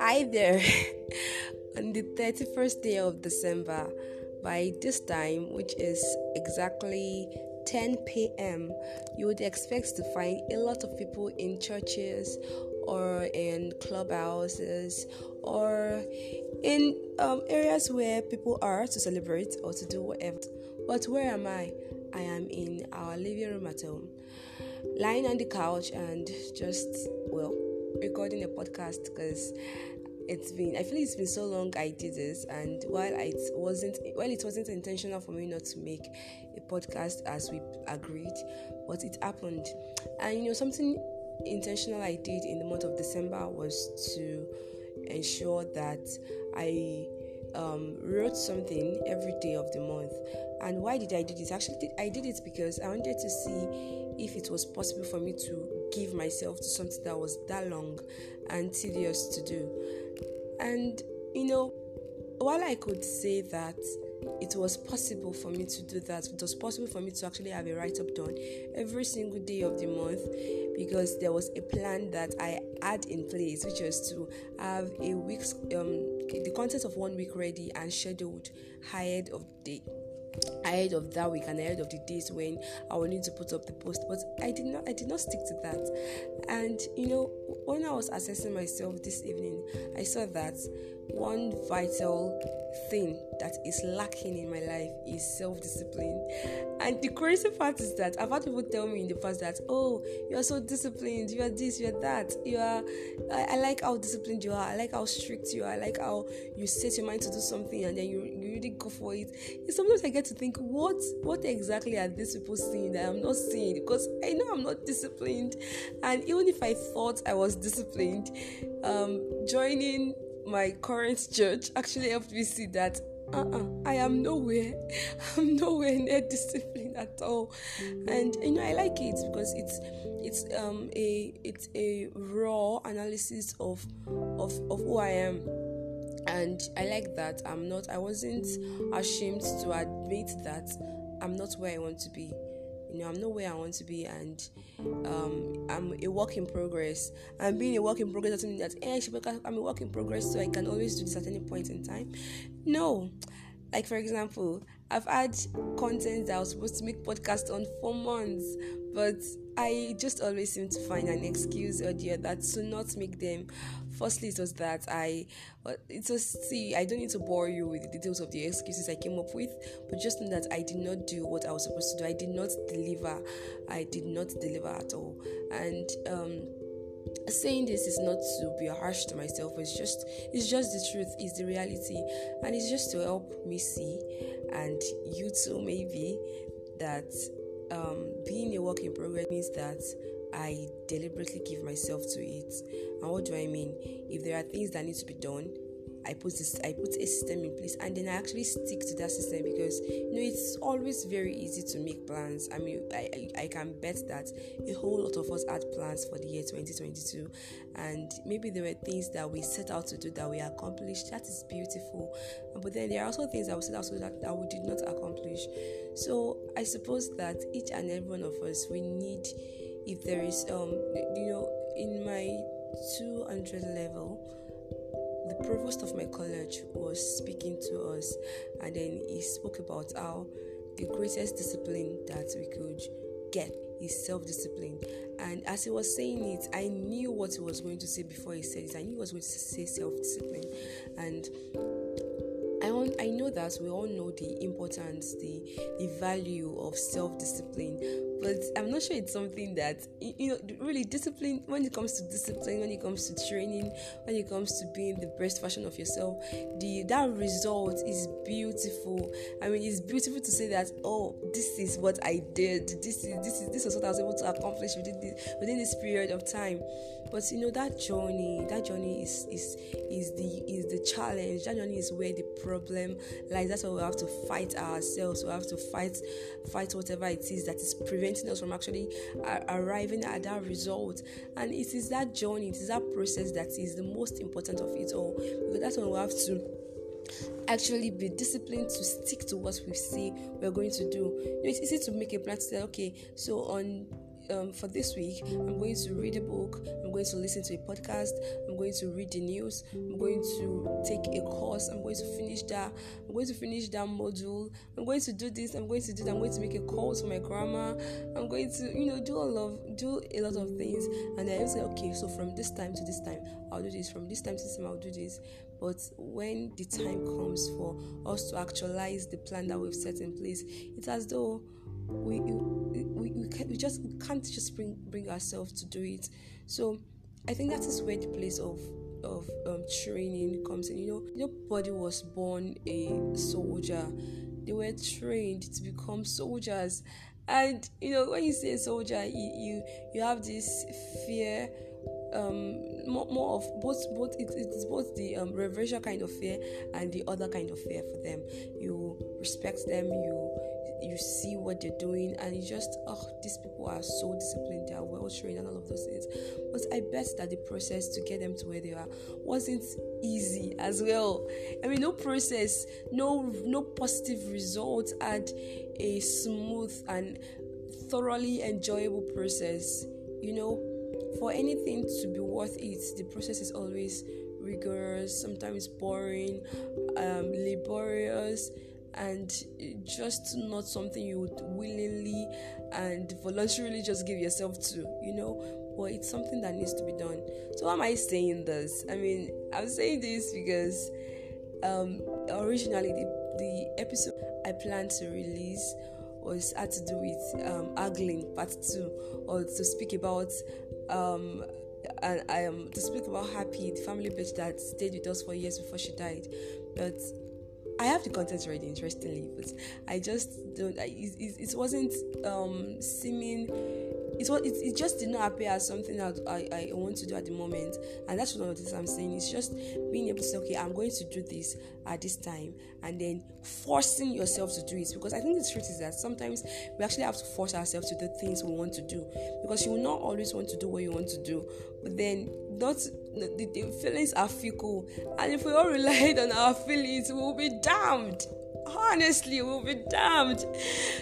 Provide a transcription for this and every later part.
Hi there. On the 31st day of December, by this time, which is exactly 10 p.m., you would expect to find a lot of people in churches or in clubhouses or in um, areas where people are to celebrate or to do whatever. But where am I? I am in our living room at home, lying on the couch and just, well, recording a podcast because it's been I feel it's been so long I did this and while it wasn't while it wasn't intentional for me not to make a podcast as we agreed but it happened. And you know something intentional I did in the month of December was to ensure that I um, wrote something every day of the month and why did I do this? Actually I did it because I wanted to see if it was possible for me to give myself to something that was that long and tedious to do. And, you know, while I could say that it was possible for me to do that, it was possible for me to actually have a write up done every single day of the month because there was a plan that I had in place, which was to have a week's um, the content of one week ready and scheduled ahead of the ahead of that week and ahead of the days when I will need to put up the post. But I did not I did not stick to that. And you know, when I was assessing myself this evening, I saw that one vital thing that is lacking in my life is self discipline. And the crazy part is that I've had people tell me in the past that, oh, you're so disciplined, you're this, you're that, you are. I, I, like how disciplined you are, I like how strict you are, I like how you set your mind to do something and then you, you really go for it. And sometimes I get to think, what what exactly are these people seeing that I'm not seeing? Because I know I'm not disciplined. And even if I thought I was disciplined, um, joining my current church actually helped me see that uh-uh, I am nowhere. I'm nowhere near discipline at all. And you know, I like it because it's it's um a it's a raw analysis of of of who I am. And I like that. I'm not I wasn't ashamed to admit that I'm not where I want to be. You know i'm not where i want to be and um, i'm a work in progress. And being a work in progress doesn't mean that hey, i'm a work in progress so i can always do this at any point in time. No. Like for example i've had content that i was supposed to make podcast on for months but i just always seem to find an excuse or the other that to not make them Firstly, it was that I, it was, see, I don't need to bore you with the details of the excuses I came up with, but just know that I did not do what I was supposed to do. I did not deliver. I did not deliver at all. And, um, saying this is not to be harsh to myself it's just it's just the truth it's the reality and it's just to help me see and you too maybe that um, being a work in progress means that I deliberately give myself to it. And what do I mean? If there are things that need to be done, I put this I put a system in place and then I actually stick to that system because you know it's always very easy to make plans. I mean I, I, I can bet that a whole lot of us had plans for the year 2022 and maybe there were things that we set out to do that we accomplished. That is beautiful. But then there are also things that we set out to that, that we did not accomplish. So I suppose that each and every one of us we need if there is um you know in my 200 level the provost of my college was speaking to us and then he spoke about how the greatest discipline that we could get is self-discipline. And as he was saying it i knew what he was going to say before he said it. I knew he was going to say self-discipline. And I, want, I know that we all know the importance, the, the value of self discipline, but I'm not sure it's something that you know really discipline when it comes to discipline, when it comes to training, when it comes to being the best version of yourself. The that result is beautiful. I mean, it's beautiful to say that oh, this is what I did. This is this is this is what I was able to accomplish within this, within this period of time. But you know that journey, that journey is is is the is the challenge. That journey is where the problem lies. That's why we have to fight ourselves. We have to fight fight whatever it is that is preventing preventing us from actually uh, arriving at that result. And it is that journey, it is that process that is the most important of it all. Because that's when we have to actually be disciplined to stick to what we say we're going to do. You know, it's easy to make a plan to say, okay, so on um, for this week, I'm going to read a book, I'm going to listen to a podcast, I'm going to read the news, I'm going to take a course, I'm going to finish that, I'm going to finish that module, I'm going to do this, I'm going to do that, I'm going to make a call to my grandma, I'm going to, you know, do a lot of do a lot of things. And I say, okay, so from this time to this time, I'll do this, from this time to this time, I'll do this. But when the time comes for us to actualize the plan that we've set in place, it's as though we we, we, we just we can't just bring bring ourselves to do it. So I think that is where the place of of um, training comes in. You know, nobody was born a soldier. They were trained to become soldiers. And you know, when you say soldier, you you, you have this fear um more, more of both both it, it's both the um, reverential kind of fear and the other kind of fear for them you respect them you you see what they're doing and you just oh these people are so disciplined they are well trained and all of those things. But i bet that the process to get them to where they are wasn't easy as well. I mean no process no no positive results had a smooth and thoroughly enjoyable process you know? For anything to be worth it, the process is always rigorous, sometimes boring, um, laborious, and just not something you would willingly and voluntarily just give yourself to, you know. But it's something that needs to be done. So, why am I saying this? I mean, I'm saying this because um, originally the, the episode I planned to release was had to do with um, Part 2 or to speak about um, and I am to speak about Happy, the family bitch that stayed with us for years before she died. But I have the content already, interestingly, but I just don't. It, it wasn't um, seeming it it, it just did not appear as something that I, I want to do at the moment. And that's one of the things i'm saying. It's just being able to say okay i'm going to do this at this time. And then forcing yourself to do it. Because i think the truth is that sometimes we actually have to force ourselves to do things we want to do. Because you will not always want to do what you want to do. But then not the, the feelings are fickle. And if we all relied on our feelings we will be damned honestly we'll be damned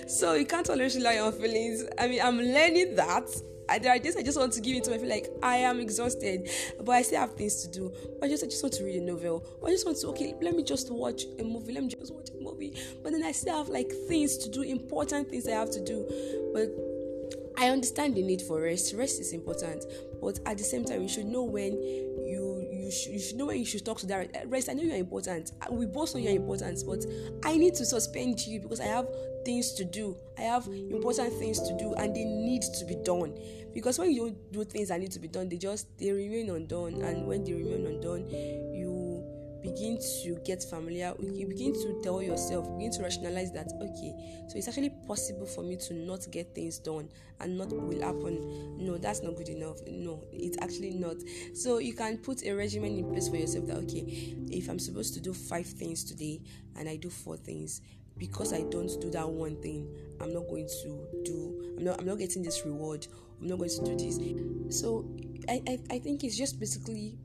so you can't always rely on feelings i mean i'm learning that I, there are days I just want to give into. my feel like I am exhausted, but I still have things to do. I just I just want to read a novel. Or I just want to okay, let me just watch a movie. Let me just watch a movie. But then I still have like things to do, important things I have to do. But I understand the need for rest. Rest is important, but at the same time, you should know when you should, you know when you should talk to that eh, rest. I know you're important. We both know you're important, but I need to suspend you because I have things to do. I have important things to do, and they need to be done. Because when you don't do things that need to be done, they just they remain undone, and when they remain undone, begin to get familiar, you begin to tell yourself, begin to rationalize that okay, so it's actually possible for me to not get things done and not will happen. No, that's not good enough. No, it's actually not. So you can put a regimen in place for yourself that okay, if I'm supposed to do five things today and I do four things, because I don't do that one thing, I'm not going to do. I'm not. I'm not getting this reward. I'm not going to do this. So I, I, I think it's just basically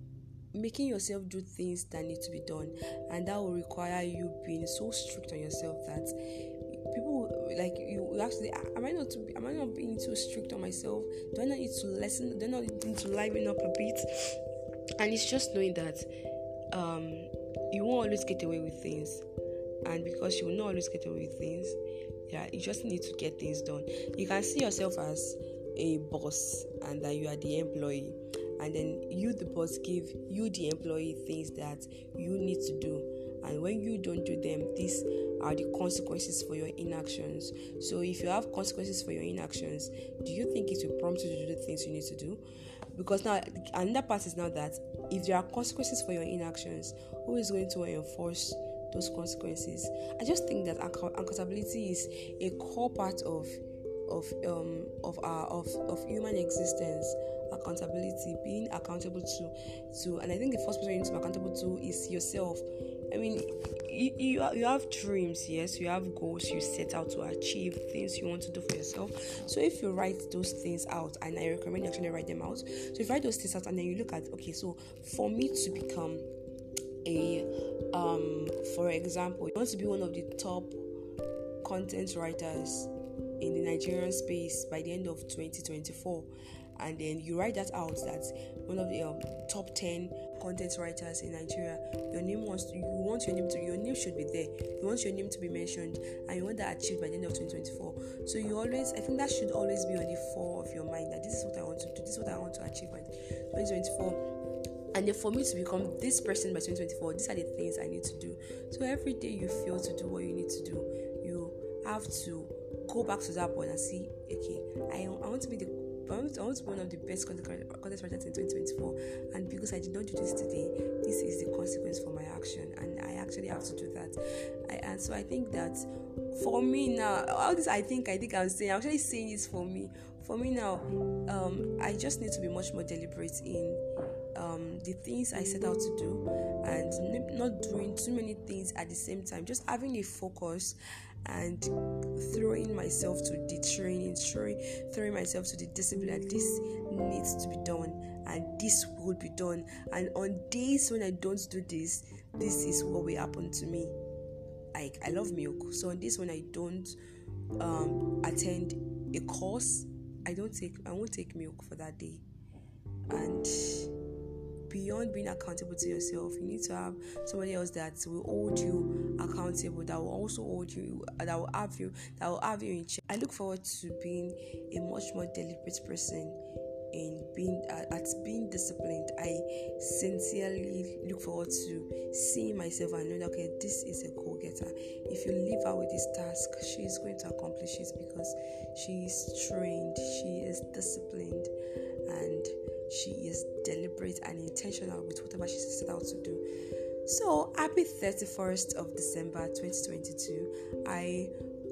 making yourself do things that need to be done and that will require you being so strict on yourself that people like you actually am I not to be, am I not being too strict on myself? Do I not need to lessen do I not need to liven up a bit? And it's just knowing that um you won't always get away with things. And because you will not always get away with things yeah you just need to get things done. You can see yourself as a boss and that you are the employee and then you the boss give you the employee things that you need to do. And when you don't do them these are the consequences for your inactions. So if you have consequences for your inactions do you think it will prompt you to do the things you need to do? Because now another part is now that if there are consequences for your inactions who is going to enforce those consequences? I just think that accountability is a core part of of um of our of, of human existence accountability being accountable to to and i think the first person you need to be accountable to is yourself. I mean you, you, you have dreams yes you have goals you set out to achieve things you want to do for yourself. So if you write those things out and i recommend you actually write them out so if you write those things out and then you look at okay so for me to become a um for example you want to be one of the top content writers in the Nigerian space by the end of 2024 and then you write that out that one of the um, top 10 content writers in Nigeria. Your name wants you want your name to your name should be there. You want your name to be mentioned and you want that achieved by the end of 2024 so you always I think that should always be on the fore of your mind that this is what I want to do this is what I want to achieve by 2024 and then for me to become this person by 2024 these are the things i need to do. So every day you feel to do what you need to do you have to go back to that point and see okay i, I want to be the I want, I to be one of the best content, content writers in 2024, and because I did not do this today, this is the consequence for my action, and I actually have to do that. I, and so I think that for me now, all this I think I think I'm saying, I'm actually saying this for me. For me now, um, I just need to be much more deliberate in um, the things I set out to do and not doing too many things at the same time. Just having a focus and throwing myself to the training, throwing, throwing myself to the discipline this needs to be done and this will be done. And on days when I don't do this, this is what will happen to me. Like I love milk, so on days when I don't um, attend a course, I don't take I won't take milk for that day, and beyond being accountable to yourself, you need to have somebody else that will hold you accountable, that will also hold you, that will have you, that will have you in check. I look forward to being a much more deliberate person in being uh, at being disciplined. I sincerely look forward to seeing myself and knowing okay, this is a goal getter. If you leave her with this task, she is going to accomplish it because she is trained, she is disciplined, and she is deliberate and intentional with whatever she set out to do. So, happy 31st of December 2022. I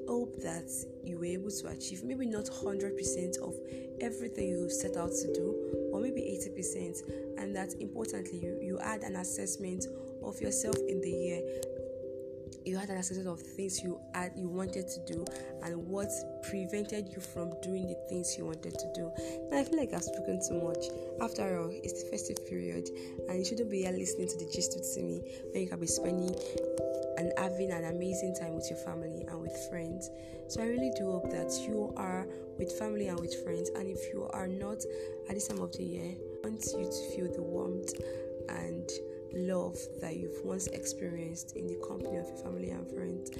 hope that you were able to achieve maybe not 100% of everything you set out to do, or maybe 80%, and that importantly, you, you add an assessment of yourself in the year you had an assessment of things you had you wanted to do and what prevented you from doing the things you wanted to do. And I feel like I've spoken too much. After all, it's the festive period, and you shouldn't be here listening to the gist with me when you can be spending and having an amazing time with your family and with friends. So I really do hope that you are with family and with friends, and if you are not at this time of the year, I want you to feel the warmth and love that you've once experienced in the company of your family and friends.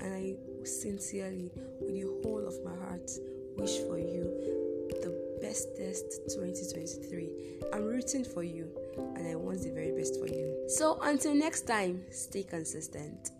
And I sincerely, with the whole of my heart, wish for you the bestest 2023. I'm rooting for you and I want the very best for you. So until next time, stay consistent.